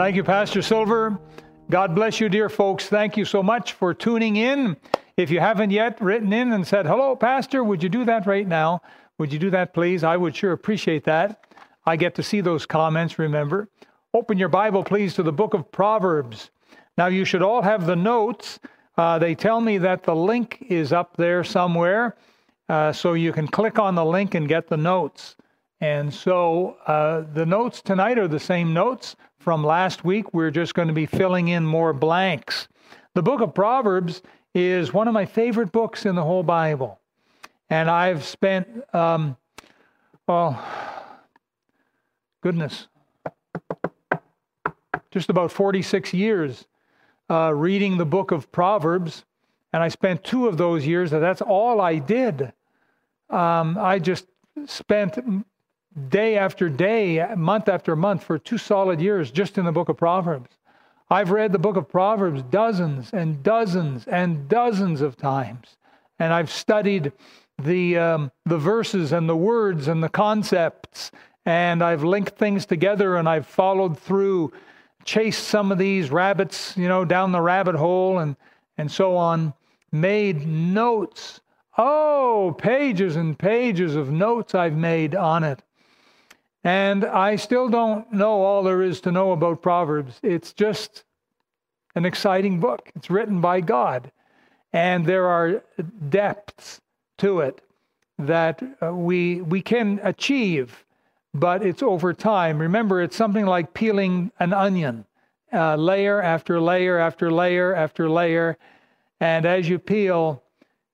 Thank you, Pastor Silver. God bless you, dear folks. Thank you so much for tuning in. If you haven't yet written in and said, Hello, Pastor, would you do that right now? Would you do that, please? I would sure appreciate that. I get to see those comments, remember. Open your Bible, please, to the book of Proverbs. Now, you should all have the notes. Uh, they tell me that the link is up there somewhere, uh, so you can click on the link and get the notes. And so uh, the notes tonight are the same notes from last week. We're just going to be filling in more blanks. The book of Proverbs is one of my favorite books in the whole Bible. And I've spent, um, well, goodness, just about 46 years uh, reading the book of Proverbs. And I spent two of those years, that that's all I did. Um, I just spent day after day, month after month for two solid years just in the book of Proverbs. I've read the book of Proverbs dozens and dozens and dozens of times. And I've studied the, um, the verses and the words and the concepts. And I've linked things together and I've followed through, chased some of these rabbits, you know, down the rabbit hole and, and so on, made notes. Oh, pages and pages of notes I've made on it. And I still don't know all there is to know about Proverbs. It's just an exciting book. It's written by God. And there are depths to it that uh, we, we can achieve, but it's over time. Remember, it's something like peeling an onion, uh, layer after layer after layer after layer. And as you peel,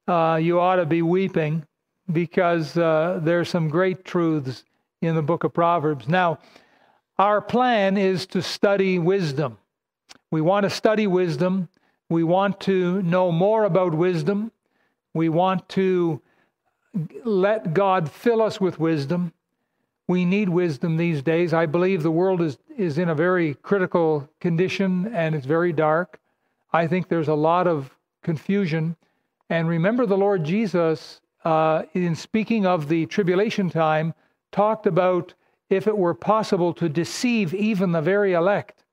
uh, you ought to be weeping because uh, there's some great truths in the book of Proverbs. Now, our plan is to study wisdom. We want to study wisdom. We want to know more about wisdom. We want to let God fill us with wisdom. We need wisdom these days. I believe the world is, is in a very critical condition and it's very dark. I think there's a lot of confusion. And remember, the Lord Jesus, uh, in speaking of the tribulation time, talked about if it were possible to deceive even the very elect.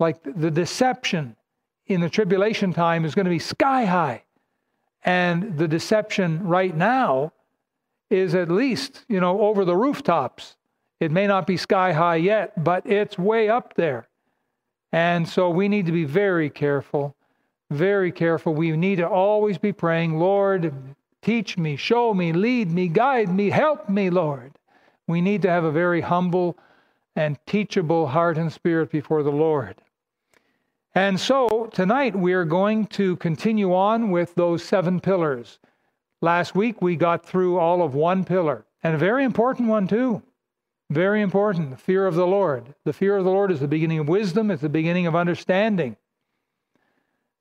Like the deception in the tribulation time is going to be sky high. And the deception right now is at least, you know, over the rooftops. It may not be sky high yet, but it's way up there. And so we need to be very careful, very careful. We need to always be praying, Lord, teach me, show me, lead me, guide me, help me, Lord. We need to have a very humble and teachable heart and spirit before the Lord. And so tonight we are going to continue on with those seven pillars. Last week we got through all of one pillar, and a very important one too. Very important, the fear of the Lord. The fear of the Lord is the beginning of wisdom, it's the beginning of understanding.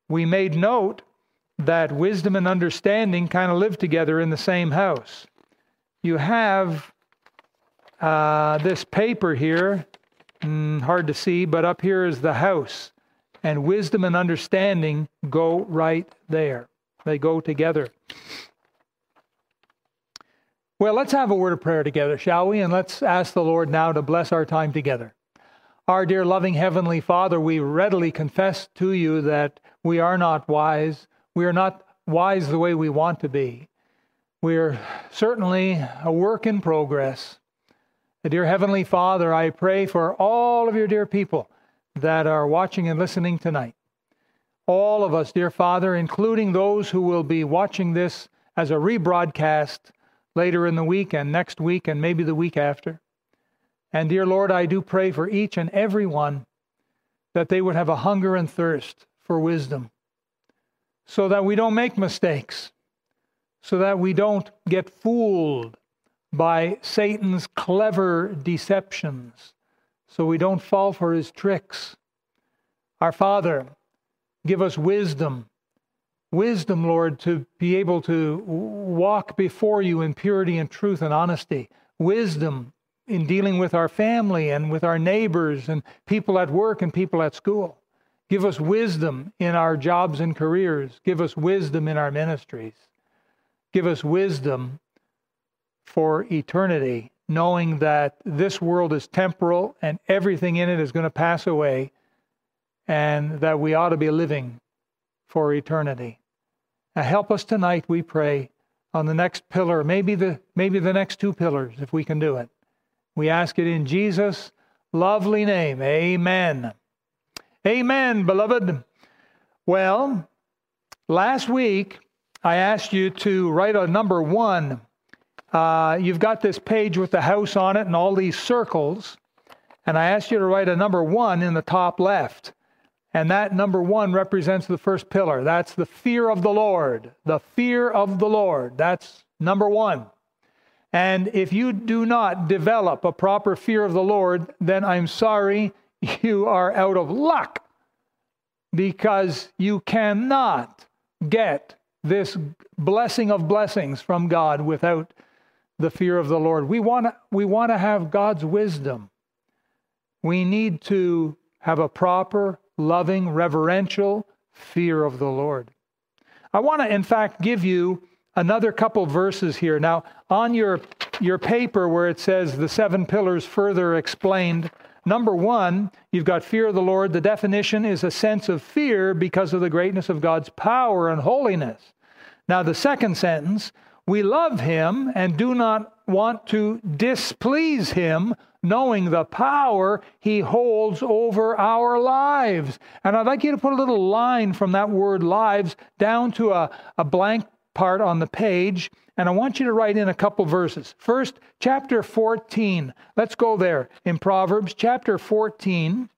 We made note that wisdom and understanding kind of live together in the same house. You have uh, this paper here, mm, hard to see, but up here is the house. And wisdom and understanding go right there. They go together. Well, let's have a word of prayer together, shall we? And let's ask the Lord now to bless our time together. Our dear loving Heavenly Father, we readily confess to you that we are not wise. We are not wise the way we want to be. We are certainly a work in progress. Dear Heavenly Father, I pray for all of your dear people that are watching and listening tonight. All of us, dear Father, including those who will be watching this as a rebroadcast later in the week and next week and maybe the week after. And dear Lord, I do pray for each and every one that they would have a hunger and thirst for wisdom so that we don't make mistakes, so that we don't get fooled by Satan's clever deceptions so we don't fall for his tricks. Our Father, give us wisdom. Wisdom, Lord, to be able to walk before you in purity and truth and honesty. Wisdom in dealing with our family and with our neighbors and people at work and people at school. Give us wisdom in our jobs and careers. Give us wisdom in our ministries. Give us wisdom for eternity, knowing that this world is temporal and everything in it is going to pass away, and that we ought to be living for eternity. Now help us tonight, we pray, on the next pillar, maybe the maybe the next two pillars, if we can do it. We ask it in Jesus' lovely name. Amen. Amen, beloved. Well, last week I asked you to write a number one. Uh, you've got this page with the house on it and all these circles, and I asked you to write a number one in the top left. And that number one represents the first pillar. That's the fear of the Lord. The fear of the Lord. That's number one. And if you do not develop a proper fear of the Lord, then I'm sorry, you are out of luck because you cannot get this blessing of blessings from God without the fear of the Lord. We want to we want to have God's wisdom. We need to have a proper loving, reverential fear of the Lord. I want to, in fact, give you another couple verses here. Now, on your, your paper where it says the seven pillars further explained, number one, you've got fear of the Lord. The definition is a sense of fear because of the greatness of God's power and holiness. Now, the second sentence, we love him and do not want to displease him, knowing the power he holds over our lives. And I'd like you to put a little line from that word lives down to a, a blank part on the page. And I want you to write in a couple verses. First, chapter 14. Let's go there in Proverbs, chapter 14,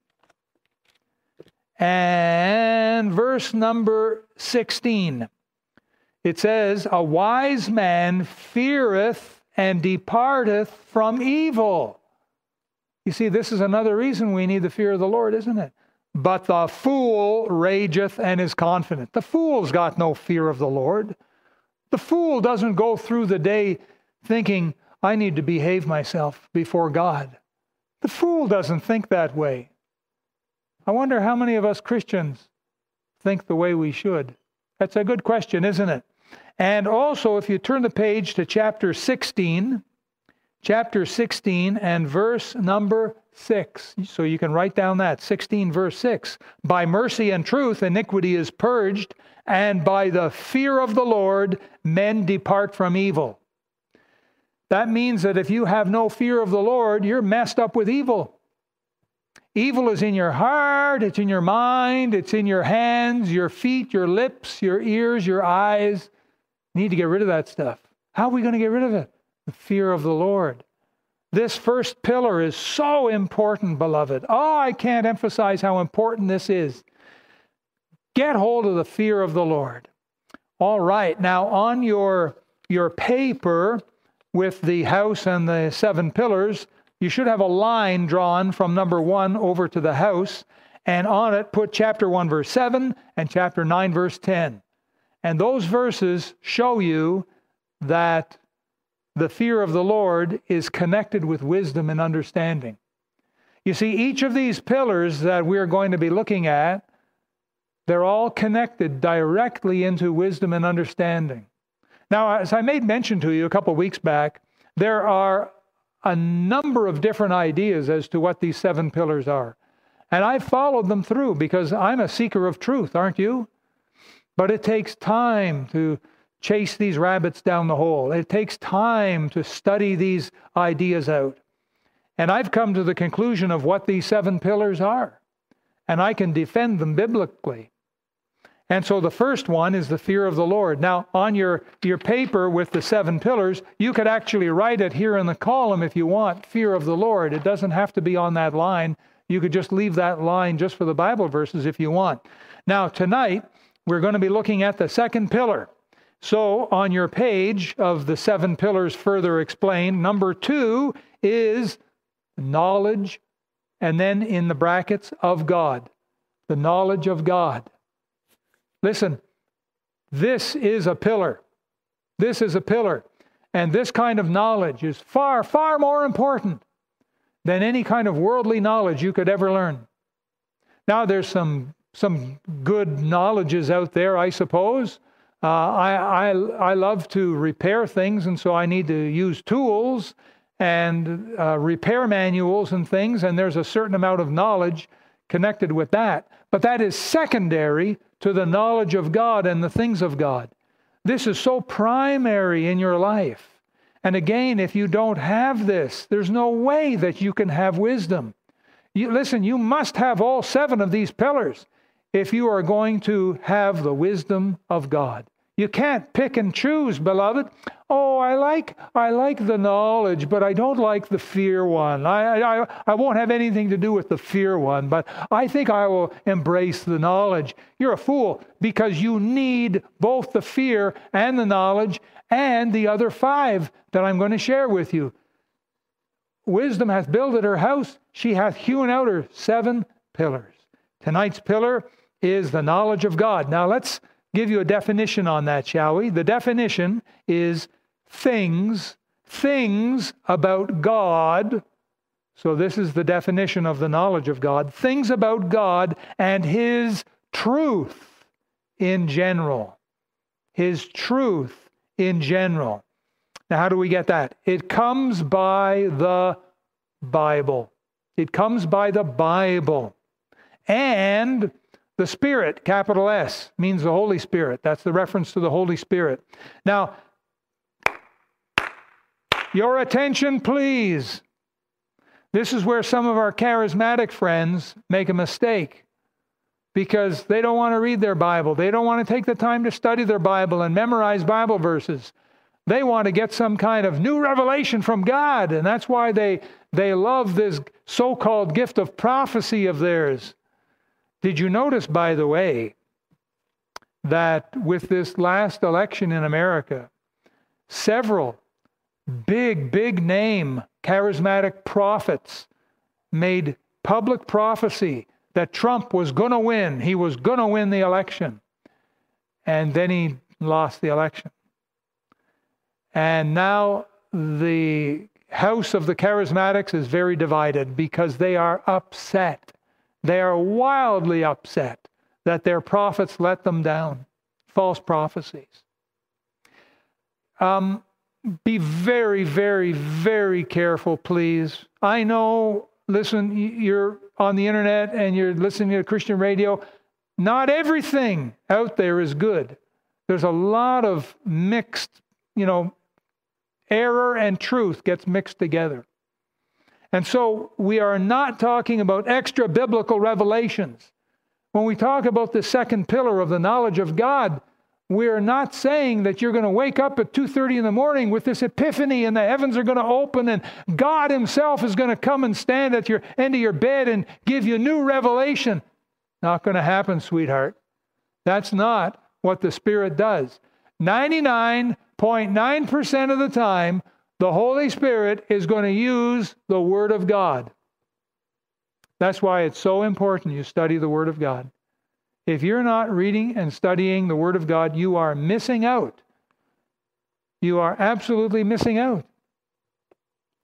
and verse number 16. It says, A wise man feareth and departeth from evil. You see, this is another reason we need the fear of the Lord, isn't it? But the fool rageth and is confident. The fool's got no fear of the Lord. The fool doesn't go through the day thinking, I need to behave myself before God. The fool doesn't think that way. I wonder how many of us Christians think the way we should. That's a good question, isn't it? And also, if you turn the page to chapter 16, chapter 16 and verse number 6. So you can write down that 16 verse 6. By mercy and truth iniquity is purged, and by the fear of the Lord men depart from evil. That means that if you have no fear of the Lord, you're messed up with evil. Evil is in your heart, it's in your mind, it's in your hands, your feet, your lips, your ears, your eyes. Need to get rid of that stuff. How are we going to get rid of it? the fear of the Lord. This first pillar is so important, beloved. Oh, I can't emphasize how important this is. Get hold of the fear of the Lord. All right, now on your, your paper with the house and the seven pillars, you should have a line drawn from number one over to the house, and on it put chapter 1, verse 7 and chapter 9, verse 10. And those verses show you that the fear of the Lord is connected with wisdom and understanding. You see, each of these pillars that we're going to be looking at, they're all connected directly into wisdom and understanding. Now, as I made mention to you a couple of weeks back, there are a number of different ideas as to what these seven pillars are. And I've followed them through because I'm a seeker of truth, aren't you? But it takes time to chase these rabbits down the hole. It takes time to study these ideas out. And I've come to the conclusion of what these seven pillars are, and I can defend them biblically. And so the first one is the fear of the Lord. Now, on your, your paper with the seven pillars, you could actually write it here in the column if you want fear of the Lord. It doesn't have to be on that line. You could just leave that line just for the Bible verses if you want. Now, tonight, we're going to be looking at the second pillar. So, on your page of the seven pillars further explained, number two is knowledge, and then in the brackets of God. The knowledge of God. Listen, this is a pillar. This is a pillar. And this kind of knowledge is far, far more important than any kind of worldly knowledge you could ever learn. Now, there's some, some good knowledges out there, I suppose. Uh, I, I, I love to repair things, and so I need to use tools and uh, repair manuals and things, and there's a certain amount of knowledge connected with that. But that is secondary to the knowledge of God and the things of God. This is so primary in your life. And again, if you don't have this, there's no way that you can have wisdom. You, listen, you must have all seven of these pillars if you are going to have the wisdom of God. You can't pick and choose, beloved. Oh, I like I like the knowledge, but I don't like the fear one. I, I I won't have anything to do with the fear one, but I think I will embrace the knowledge. You're a fool because you need both the fear and the knowledge and the other five that I'm going to share with you. Wisdom hath builded her house, she hath hewn out her seven pillars. Tonight's pillar is the knowledge of God. Now let's give you a definition on that, shall we? The definition is things, things about God. So, this is the definition of the knowledge of God things about God and His truth in general. His truth in general. Now, how do we get that? It comes by the Bible. It comes by the Bible. And the Spirit, capital S, means the Holy Spirit. That's the reference to the Holy Spirit. Now, your attention, please. This is where some of our charismatic friends make a mistake because they don't want to read their Bible. They don't want to take the time to study their Bible and memorize Bible verses. They want to get some kind of new revelation from God, and that's why they, they love this so called gift of prophecy of theirs. Did you notice, by the way, that with this last election in America, several big, big name charismatic prophets made public prophecy that Trump was going to win. He was going to win the election. And then he lost the election. And now the house of the charismatics is very divided because they are upset. They are wildly upset that their prophets let them down. False prophecies. Um, be very, very, very careful, please. I know, listen, you're on the internet and you're listening to Christian radio, not everything out there is good. There's a lot of mixed, you know, error and truth gets mixed together. And so we are not talking about extra biblical revelations. When we talk about the second pillar of the knowledge of God, we're not saying that you're going to wake up at 2:30 in the morning with this epiphany and the heavens are going to open and God himself is going to come and stand at your end of your bed and give you new revelation. Not going to happen, sweetheart. That's not what the Spirit does. 99.9% of the time, the Holy Spirit is going to use the Word of God. That's why it's so important you study the Word of God. If you're not reading and studying the Word of God, you are missing out. You are absolutely missing out.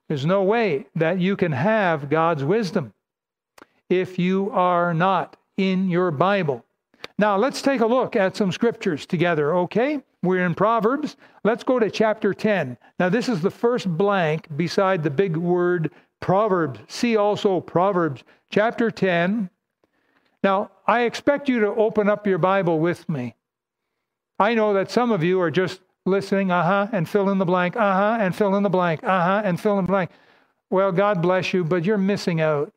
There's no way that you can have God's wisdom if you are not in your Bible. Now, let's take a look at some scriptures together, okay? We're in Proverbs. Let's go to chapter 10. Now, this is the first blank beside the big word Proverbs. See also Proverbs chapter 10, now, I expect you to open up your Bible with me. I know that some of you are just listening, uh huh, and fill in the blank, uh huh, and fill in the blank, uh huh, and fill in the blank. Well, God bless you, but you're missing out.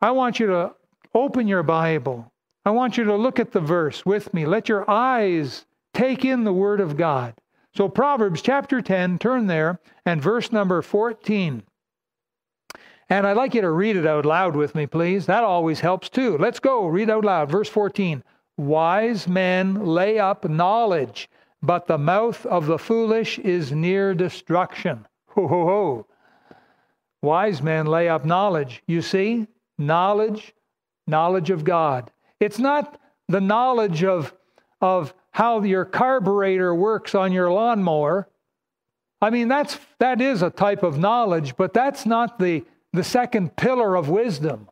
I want you to open your Bible. I want you to look at the verse with me. Let your eyes take in the Word of God. So, Proverbs chapter 10, turn there, and verse number 14. And I'd like you to read it out loud with me, please. That always helps too. Let's go. Read out loud. Verse 14 Wise men lay up knowledge, but the mouth of the foolish is near destruction. Ho, ho, ho. Wise men lay up knowledge. You see, knowledge, knowledge of God. It's not the knowledge of, of how your carburetor works on your lawnmower. I mean, that's, that is a type of knowledge, but that's not the the second pillar of wisdom.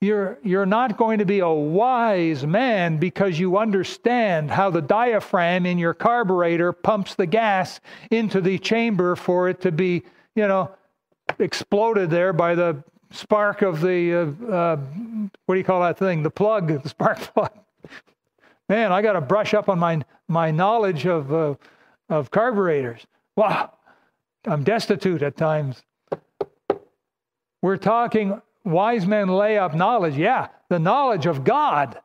You're, you're not going to be a wise man because you understand how the diaphragm in your carburetor pumps the gas into the chamber for it to be, you know, exploded there by the spark of the, uh, uh, what do you call that thing? The plug, the spark plug. Man, I got to brush up on my, my knowledge of, uh, of carburetors. Wow, I'm destitute at times. We're talking wise men lay up knowledge. Yeah, the knowledge of God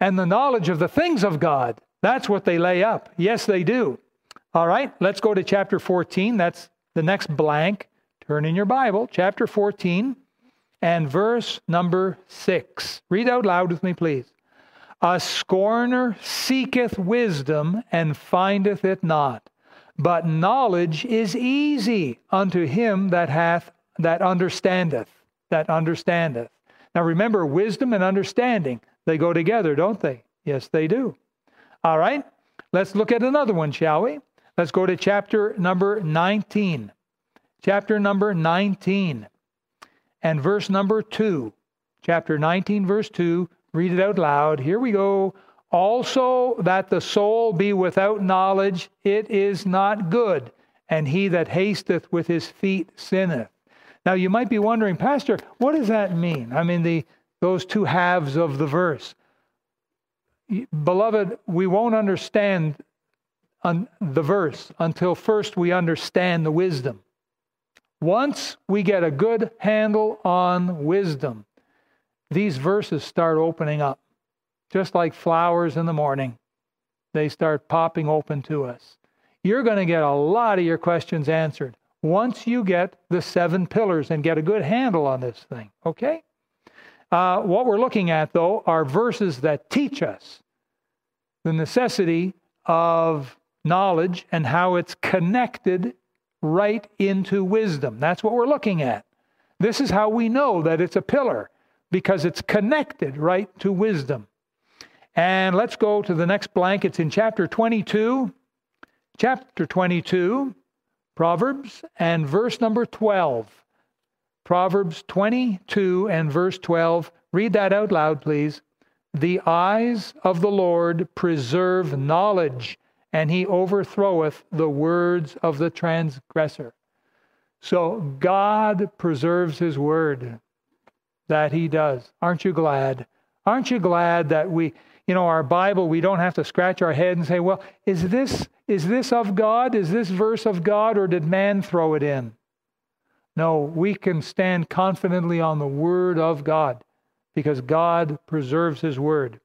and the knowledge of the things of God. That's what they lay up. Yes, they do. All right, let's go to chapter 14. That's the next blank. Turn in your Bible, chapter 14 and verse number 6. Read out loud with me, please. A scorner seeketh wisdom and findeth it not, but knowledge is easy unto him that hath that understandeth, that understandeth. Now remember, wisdom and understanding, they go together, don't they? Yes, they do. All right, let's look at another one, shall we? Let's go to chapter number 19. Chapter number 19 and verse number 2. Chapter 19, verse 2. Read it out loud. Here we go. Also, that the soul be without knowledge, it is not good, and he that hasteth with his feet sinneth. Now, you might be wondering, Pastor, what does that mean? I mean, the, those two halves of the verse. Beloved, we won't understand the verse until first we understand the wisdom. Once we get a good handle on wisdom, these verses start opening up. Just like flowers in the morning, they start popping open to us. You're going to get a lot of your questions answered once you get the seven pillars and get a good handle on this thing, okay? Uh, what we're looking at, though, are verses that teach us the necessity of knowledge and how it's connected right into wisdom. That's what we're looking at. This is how we know that it's a pillar because it's connected right to wisdom. And let's go to the next blank. It's in chapter 22. Chapter 22, Proverbs, and verse number 12. Proverbs 22 and verse 12. Read that out loud, please. The eyes of the Lord preserve knowledge, and he overthroweth the words of the transgressor. So God preserves his word. That he does. Aren't you glad? Aren't you glad that we, you know, our Bible, we don't have to scratch our head and say, well, is this is this of God? Is this verse of God or did man throw it in? No, we can stand confidently on the word of God because God preserves his word.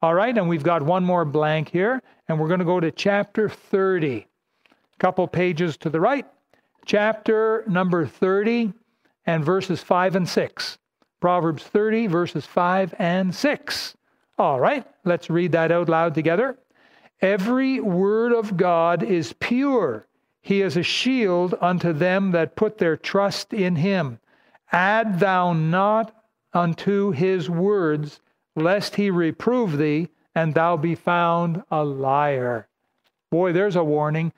All right, and we've got one more blank here, and we're going to go to chapter 30. A couple pages to the right. Chapter number 30 and verses 5 and 6. Proverbs 30, verses 5 and 6. All right, let's read that out loud together. Every word of God is pure. He is a shield unto them that put their trust in him. Add thou not unto his words, lest he reprove thee, and thou be found a liar. Boy, there's a warning.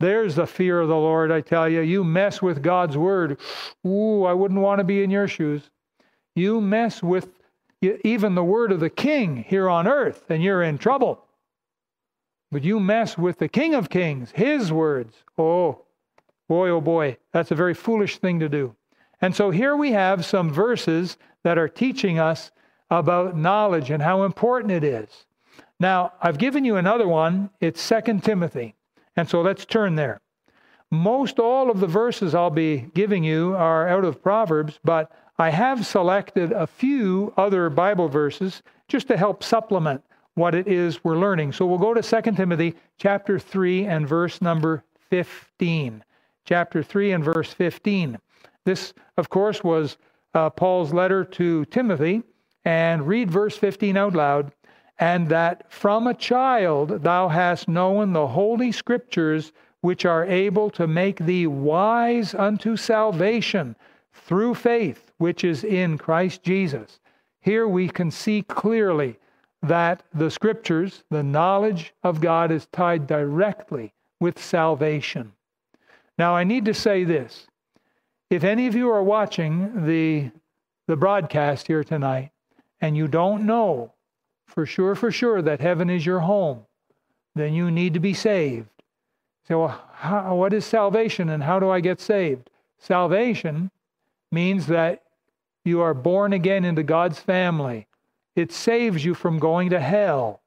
There's the fear of the Lord, I tell you. You mess with God's word. Ooh, I wouldn't want to be in your shoes. You mess with even the word of the king here on earth, and you're in trouble. But you mess with the King of Kings, his words. Oh, boy, oh boy, that's a very foolish thing to do. And so here we have some verses that are teaching us about knowledge and how important it is. Now, I've given you another one. It's Second Timothy. And so let's turn there. Most all of the verses I'll be giving you are out of Proverbs, but I have selected a few other Bible verses just to help supplement what it is we're learning. So we'll go to 2 Timothy chapter 3 and verse number 15. Chapter 3 and verse 15. This, of course, was uh, Paul's letter to Timothy, and read verse 15 out loud. And that from a child thou hast known the holy scriptures, which are able to make thee wise unto salvation through faith, which is in Christ Jesus. Here we can see clearly that the scriptures, the knowledge of God, is tied directly with salvation. Now, I need to say this. If any of you are watching the, the broadcast here tonight, and you don't know for sure, for sure that heaven is your home, then you need to be saved. So, well, what is salvation and how do I get saved? Salvation means that You are born again into God's family. It saves you from going to hell.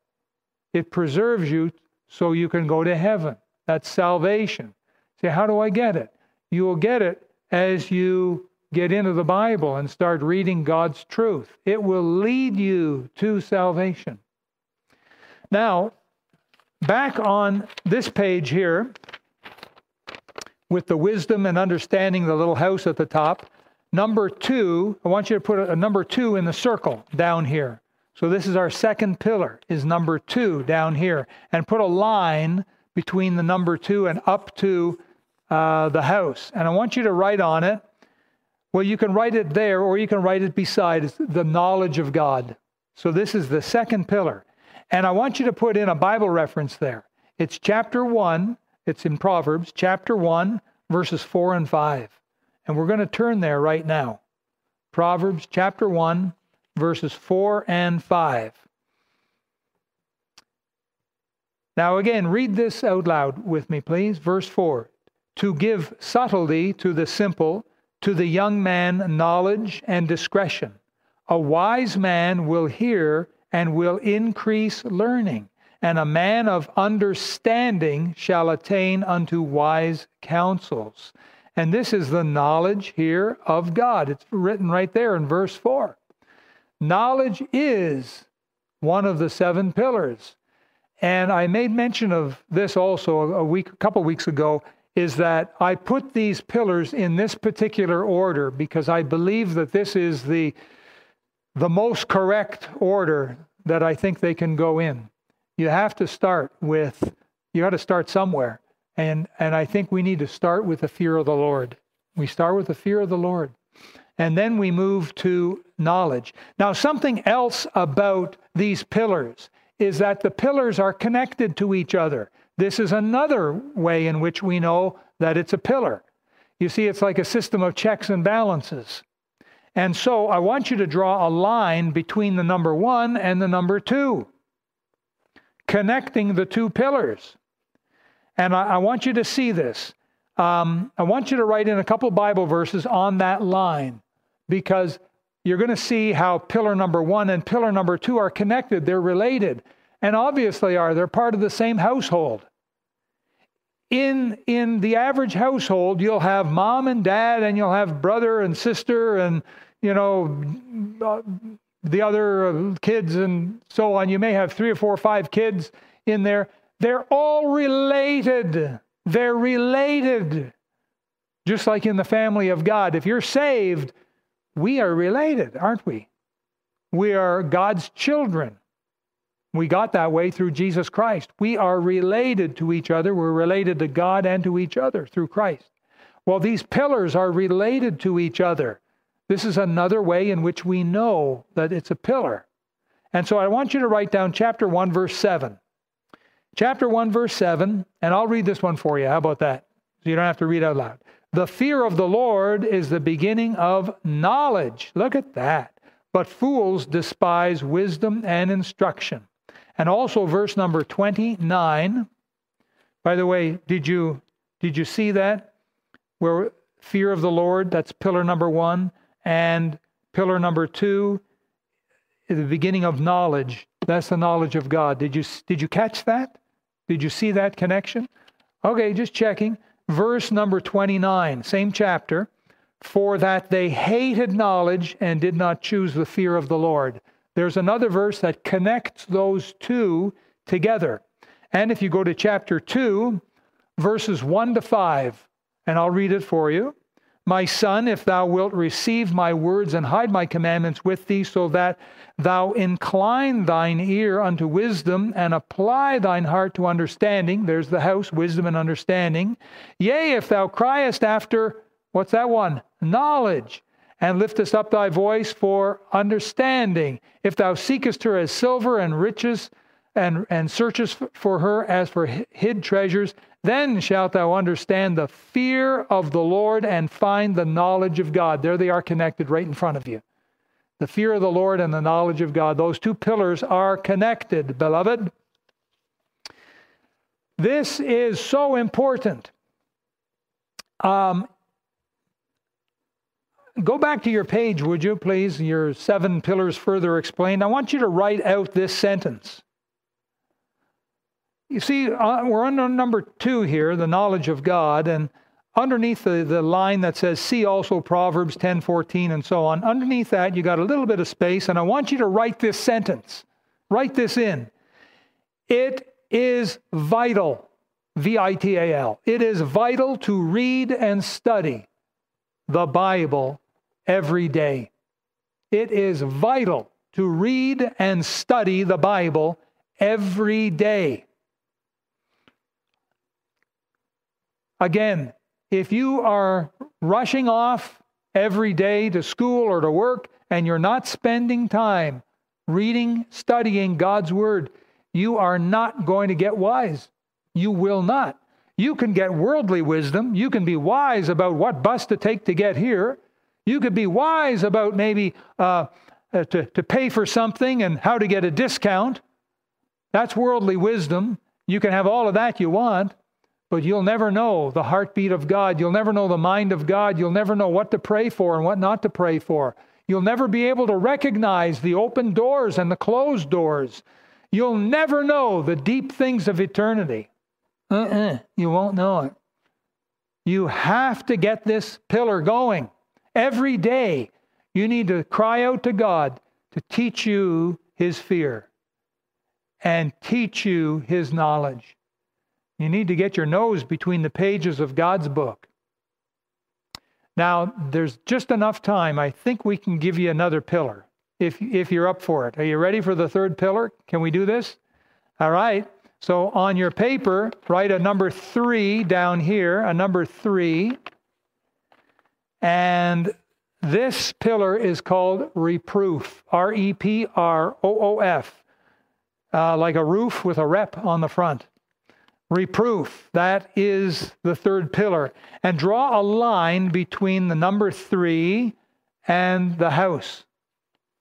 It preserves you so you can go to heaven. That's salvation. Say, how do I get it? You will get it as you get into the Bible and start reading God's truth. It will lead you to salvation. Now, back on this page here, with the wisdom and understanding the little house at the top, number two, I want you to put a, number two in the circle down here. So this is our second pillar, is number two down here. And put a line between the number two and up to uh, the house. And I want you to write on it well, you can write it there or you can write it beside the knowledge of God. So this is the second pillar. And I want you to put in a Bible reference there. It's chapter 1, it's in Proverbs, chapter 1, verses 4 and 5. And we're going to turn there right now. Proverbs chapter 1, verses 4 and 5. Now, again, read this out loud with me, please. Verse 4 To give subtlety to the simple to the young man knowledge and discretion. A wise man will hear and will increase learning, and a man of understanding shall attain unto wise counsels. And this is the knowledge here of God. It's written right there in verse 4. Knowledge is one of the seven pillars. And I made mention of this also a week, a couple weeks ago is that I put these pillars in this particular order because I believe that this is the, the most correct order that I think they can go in. You have to start with, you got to start somewhere. And, and I think we need to start with the fear of the Lord. We start with the fear of the Lord. And then we move to knowledge. Now, something else about these pillars is that the pillars are connected to each other. This is another way in which we know that it's a pillar. You see, it's like a system of checks and balances. And so I want you to draw a line between the number one and the number two, connecting the two pillars. And I, I want you to see this. Um, I want you to write in a couple Bible verses on that line because you're going to see how pillar number one and pillar number two are connected. They're related and obviously are. They're part of the same household. In, in the average household, you'll have mom and dad, and you'll have brother and sister, and you know uh, the other kids, and so on. You may have three or four or five kids in there. They're all related. They're related. Just like in the family of God. If you're saved, we are related, aren't we? We are God's children. We got that way through Jesus Christ. We are related to each other. We're related to God and to each other through Christ. Well, these pillars are related to each other. This is another way in which we know that it's a pillar. And so I want you to write down chapter 1, verse 7. Chapter 1, verse 7, and I'll read this one for you. How about that? So you don't have to read out loud. The fear of the Lord is the beginning of knowledge. Look at that. But fools despise wisdom and instruction. And also verse number 29. By the way, did you did you see that? Where fear of the Lord, that's pillar number 1, and pillar number 2, the beginning of knowledge, that's the knowledge of God. Did you did you catch that? Did you see that connection? Okay, just checking. Verse number 29, same chapter. For that they hated knowledge and did not choose the fear of the Lord. There's another verse that connects those two together. And if you go to chapter 2, verses 1 to 5, and I'll read it for you. My son, if thou wilt receive my words and hide my commandments with thee, so that thou incline thine ear unto wisdom and apply thine heart to understanding. There's the house, wisdom and understanding. Yea, if thou criest after, what's that one? Knowledge and liftest up thy voice for understanding. If thou seekest her as silver and riches, and, and searchest for her as for hid treasures, then shalt thou understand the fear of the Lord and find the knowledge of God. There they are connected right in front of you. The fear of the Lord and the knowledge of God. Those two pillars are connected, beloved. This is so important. Um, go back to your page, would you please? Your seven pillars further explained. I want you to write out this sentence. You see, uh, we're on number two here, the knowledge of God, and underneath the, the line that says, see also Proverbs 10 14 and so on, underneath that, you got a little bit of space, and I want you to write this sentence. Write this in. It is vital, V I T A L. It is vital to read and study the Bible every day. It is vital to read and study the Bible every day. Again, if you are rushing off every day to school or to work and you're not spending time reading, studying God's Word, you are not going to get wise. You will not. You can get worldly wisdom. You can be wise about what bus to take to get here. You could be wise about maybe uh, uh, to, to pay for something and how to get a discount. That's worldly wisdom. You can have all of that you want, but you'll never know the heartbeat of God. You'll never know the mind of God. You'll never know what to pray for and what not to pray for. You'll never be able to recognize the open doors and the closed doors. You'll never know the deep things of eternity. Uh-uh, you won't know it. You have to get this pillar going. Every day, you need to cry out to God to teach you his fear and teach you his knowledge. You need to get your nose between the pages of God's book. Now, there's just enough time. I think we can give you another pillar if, if you're up for it. Are you ready for the third pillar? Can we do this? All right. So on your paper, write a number three down here, a number three. And this pillar is called reproof, R E P R O O F, uh, like a roof with a rep on the front. Reproof, that is the third pillar. And draw a line between the number three and the house,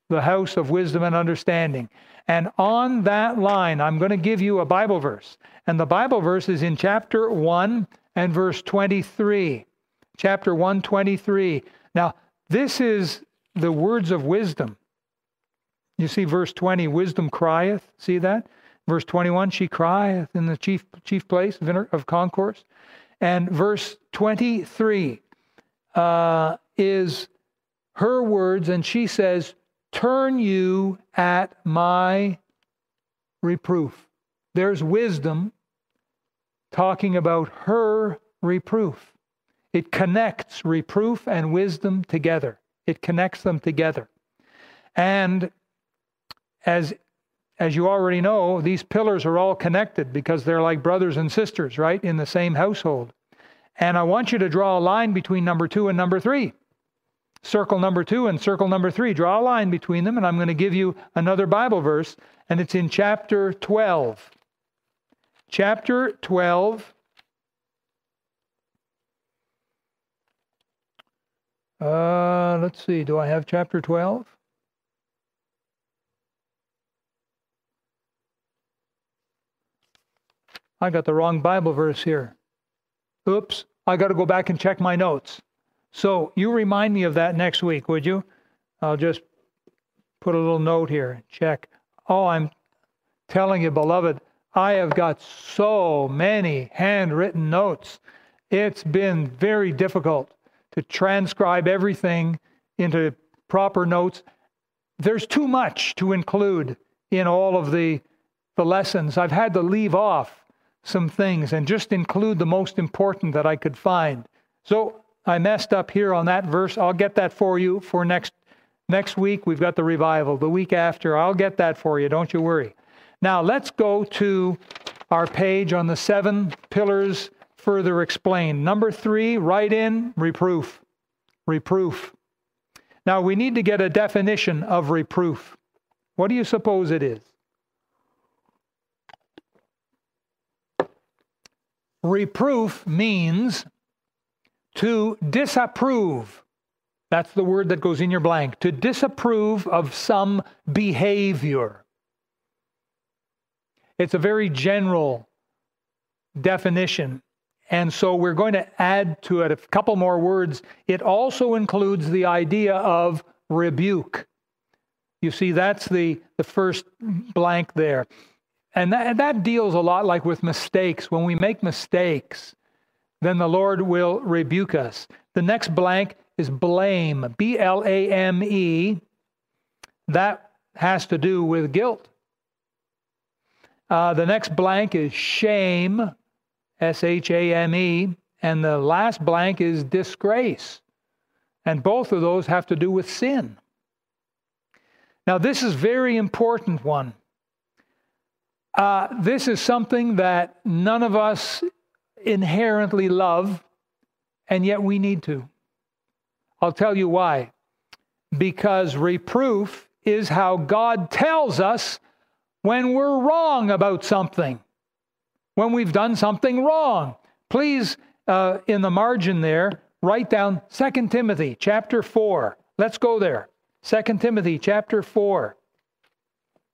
the house of wisdom and understanding. And on that line, I'm going to give you a Bible verse. And the Bible verse is in chapter 1 and verse 23. Chapter 123. Now, this is the words of wisdom. You see verse 20, wisdom crieth. See that? Verse 21, she crieth in the chief, chief place of, inter, of concourse. And verse 23 uh, is her words, and she says, Turn you at my reproof. There's wisdom talking about her reproof. It connects reproof and wisdom together. It connects them together. And as as you already know, these pillars are all connected because they're like brothers and sisters, right, in the same household. And I want you to draw a line between number two and number three circle number two and circle number three. Draw a line between them, and I'm going to give you another Bible verse, and it's in chapter 12. Chapter 12. Uh, let's see, do I have chapter 12? I got the wrong Bible verse here. Oops, I got to go back and check my notes. So you remind me of that next week, would you? I'll just put a little note here. Check. Oh, I'm telling you, beloved, I have got so many handwritten notes. It's been very difficult to transcribe everything into proper notes. There's too much to include in all of the, the lessons. I've had to leave off some things and just include the most important that I could find. So I messed up here on that verse. I'll get that for you for next next week. We've got the revival. The week after, I'll get that for you. Don't you worry. Now let's go to our page on the seven pillars further explained. Number three, write in reproof. Reproof. Now we need to get a definition of reproof. What do you suppose it is? Reproof means to disapprove. That's the word that goes in your blank. To disapprove of some behavior. It's a very general definition. And so we're going to add to it a couple more words. It also includes the idea of rebuke. You see, that's the, the first blank there. And that, that deals a lot like with mistakes. When we make mistakes, then the Lord will rebuke us. The next blank is blame, B L A M E. That has to do with guilt. Uh, the next blank is shame, S H A M E. And the last blank is disgrace. And both of those have to do with sin. Now, this is very important one. Uh, this is something that none of us inherently love, and yet we need to. I'll tell you why. Because reproof is how God tells us when we're wrong about something, when we've done something wrong. Please, uh, in the margin there, write down 2 Timothy chapter 4. Let's go there. 2 Timothy chapter 4.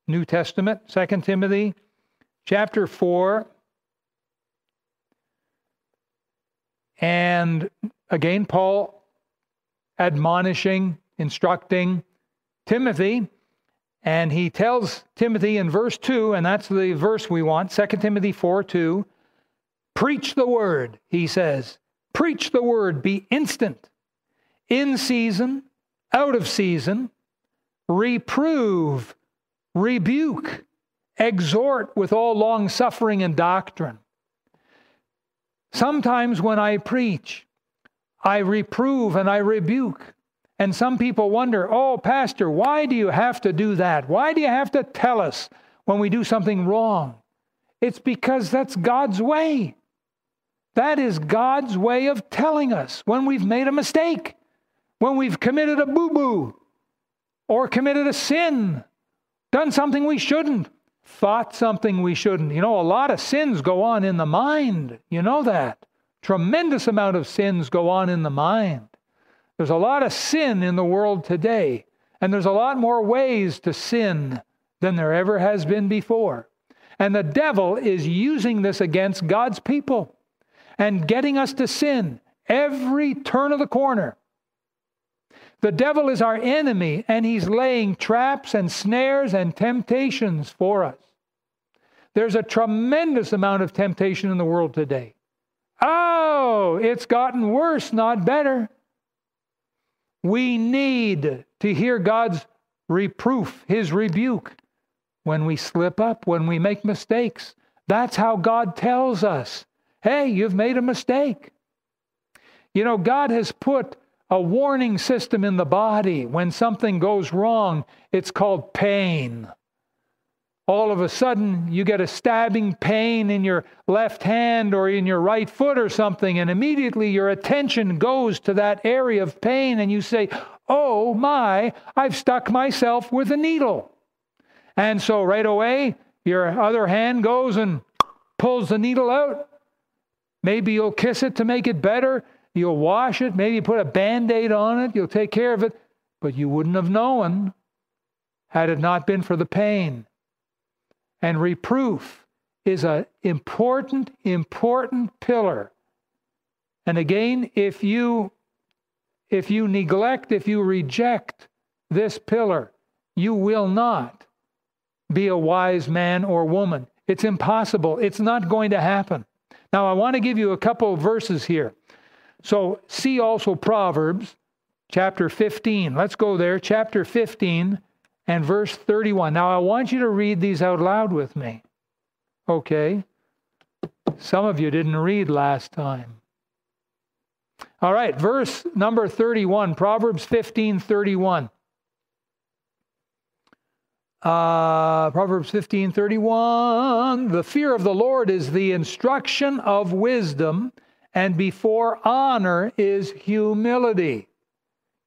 New Testament, 2 Timothy chapter 4. And again, Paul admonishing, instructing Timothy. And he tells Timothy in verse 2, and that's the verse we want 2 Timothy 4 2. Preach the word, he says. Preach the word, be instant, in season, out of season, reprove, rebuke, exhort with all long suffering and doctrine. Sometimes when I preach, I reprove and I rebuke. And some people wonder, oh, Pastor, why do you have to do that? Why do you have to tell us when we do something wrong? It's because that's God's way. That is God's way of telling us when we've made a mistake when we've committed a boo boo or committed a sin, done something we shouldn't, thought something we shouldn't. You know, a lot of sins go on in the mind. You know that. Tremendous amount of sins go on in the mind. There's a lot of sin in the world today, and there's a lot more ways to sin than there ever has been before. And the devil is using this against God's people and getting us to sin every turn of the corner. The devil is our enemy, and he's laying traps and snares and temptations for us. There's a tremendous amount of temptation in the world today. Oh, it's gotten worse, not better. We need to hear God's reproof, His rebuke, when we slip up, when we make mistakes. That's how God tells us hey, you've made a mistake. You know, God has put a warning system in the body. When something goes wrong, it's called pain. All of a sudden, you get a stabbing pain in your left hand or in your right foot or something, and immediately your attention goes to that area of pain, and you say, Oh my, I've stuck myself with a needle. And so right away, your other hand goes and pulls the needle out. Maybe you'll kiss it to make it better. You'll wash it, maybe put a band aid on it, you'll take care of it, but you wouldn't have known had it not been for the pain. And reproof is an important, important pillar. And again, if you if you neglect, if you reject this pillar, you will not be a wise man or woman. It's impossible. It's not going to happen. Now, I want to give you a couple of verses here. So see also Proverbs chapter 15. Let's go there, chapter 15 and verse 31. Now I want you to read these out loud with me. Okay? Some of you didn't read last time. All right, verse number 31, Proverbs 15 31. Uh, Proverbs 15 31. The fear of the Lord is the instruction of wisdom and before honor is humility.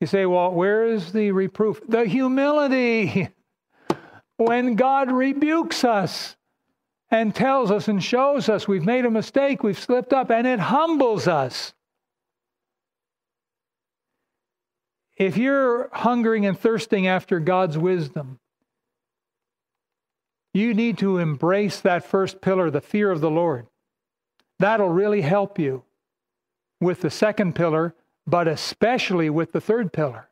You say, well, where is the reproof? The humility. When God rebukes us and tells us and shows us we've made a mistake, we've slipped up, and it humbles us. If you're hungering and thirsting after God's wisdom, you need to embrace that first pillar, the fear of the Lord. That'll really help you with the second pillar, but especially with the third pillar.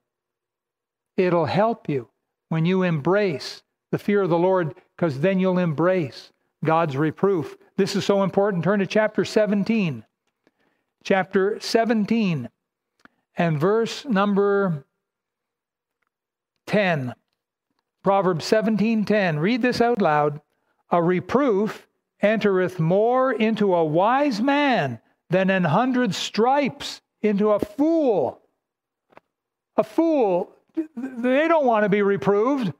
It'll help you when you embrace the fear of the Lord, because then you'll embrace God's reproof. This is so important. Turn to chapter 17. Chapter 17 and verse number 10. Proverbs 17:10. Read this out loud. A reproof entereth more into a wise man than an hundred stripes into a fool. A fool, they don't want to be reproved.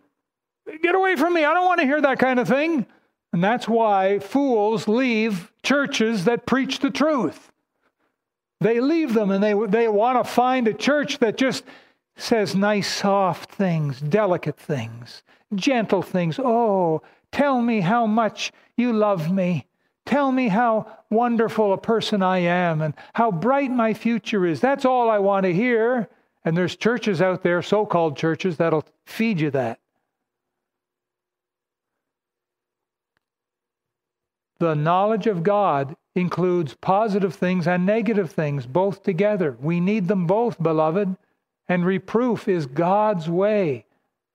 Get away from me. I don't want to hear that kind of thing. And that's why fools leave churches that preach the truth. They leave them and they, they want to find a church that just says nice, soft things, delicate things, gentle things. Oh, tell me how much you love me. Tell me how wonderful a person I am and how bright my future is. That's all I want to hear. And there's churches out there, so called churches, that'll feed you that. The knowledge of God includes positive things and negative things, both together. We need them both, beloved. And reproof is God's way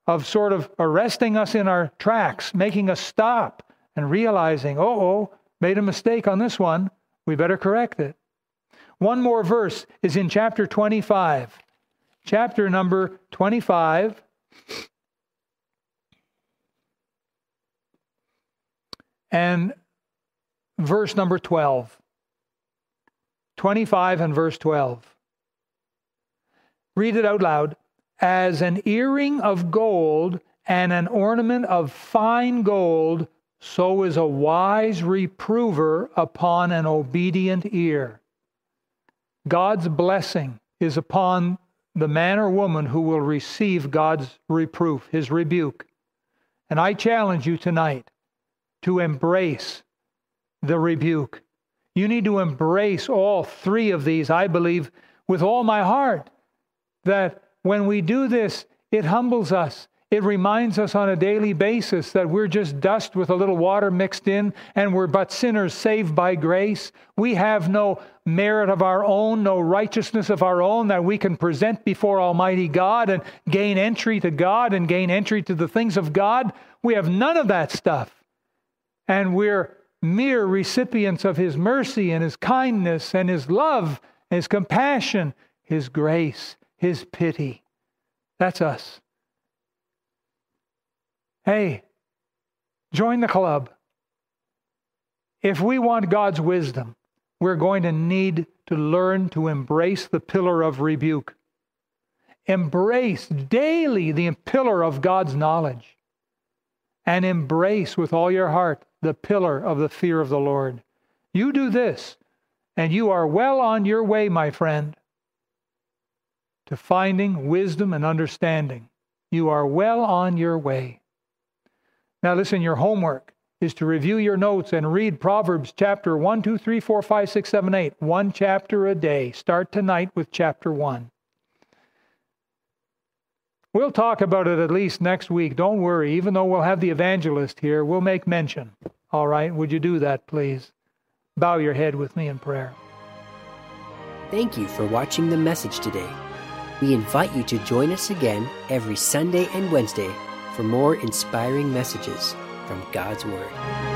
of sort of arresting us in our tracks, making us stop and realizing, oh, oh, made a mistake on this one. We better correct it. One more verse is in chapter 25. Chapter number 25. And verse number 12. 25 and verse 12. Read it out loud. As an earring of gold and an ornament of fine gold, so is a wise reprover upon an obedient ear. God's blessing is upon the man or woman who will receive God's reproof, his rebuke. And I challenge you tonight to embrace the rebuke. You need to embrace all three of these, I believe, with all my heart that when we do this, it humbles us. It reminds us on a daily basis that we're just dust with a little water mixed in and we're but sinners saved by grace. We have no merit of our own, no righteousness of our own that we can present before Almighty God and gain entry to God and gain entry to the things of God. We have none of that stuff. And we're mere recipients of His mercy and His kindness and His love, His compassion, His grace his pity. That's us. Hey, join the club. If we want God's wisdom, we're going to need to learn to embrace the pillar of rebuke. Embrace daily the pillar of God's knowledge. And embrace with all your heart the pillar of the fear of the Lord. You do this, and you are well on your way, my friend to finding wisdom and understanding. You are well on your way. Now, listen, your homework is to review your notes and read Proverbs chapter 1, 2, 3, 4, 5, 6, 7, 8. One chapter a day. Start tonight with chapter 1. We'll talk about it at least next week. Don't worry. Even though we'll have the evangelist here, we'll make mention. All right? Would you do that, please? Bow your head with me in prayer. Thank you for watching the message today. We invite you to join us again every Sunday and Wednesday for more inspiring messages from God's Word.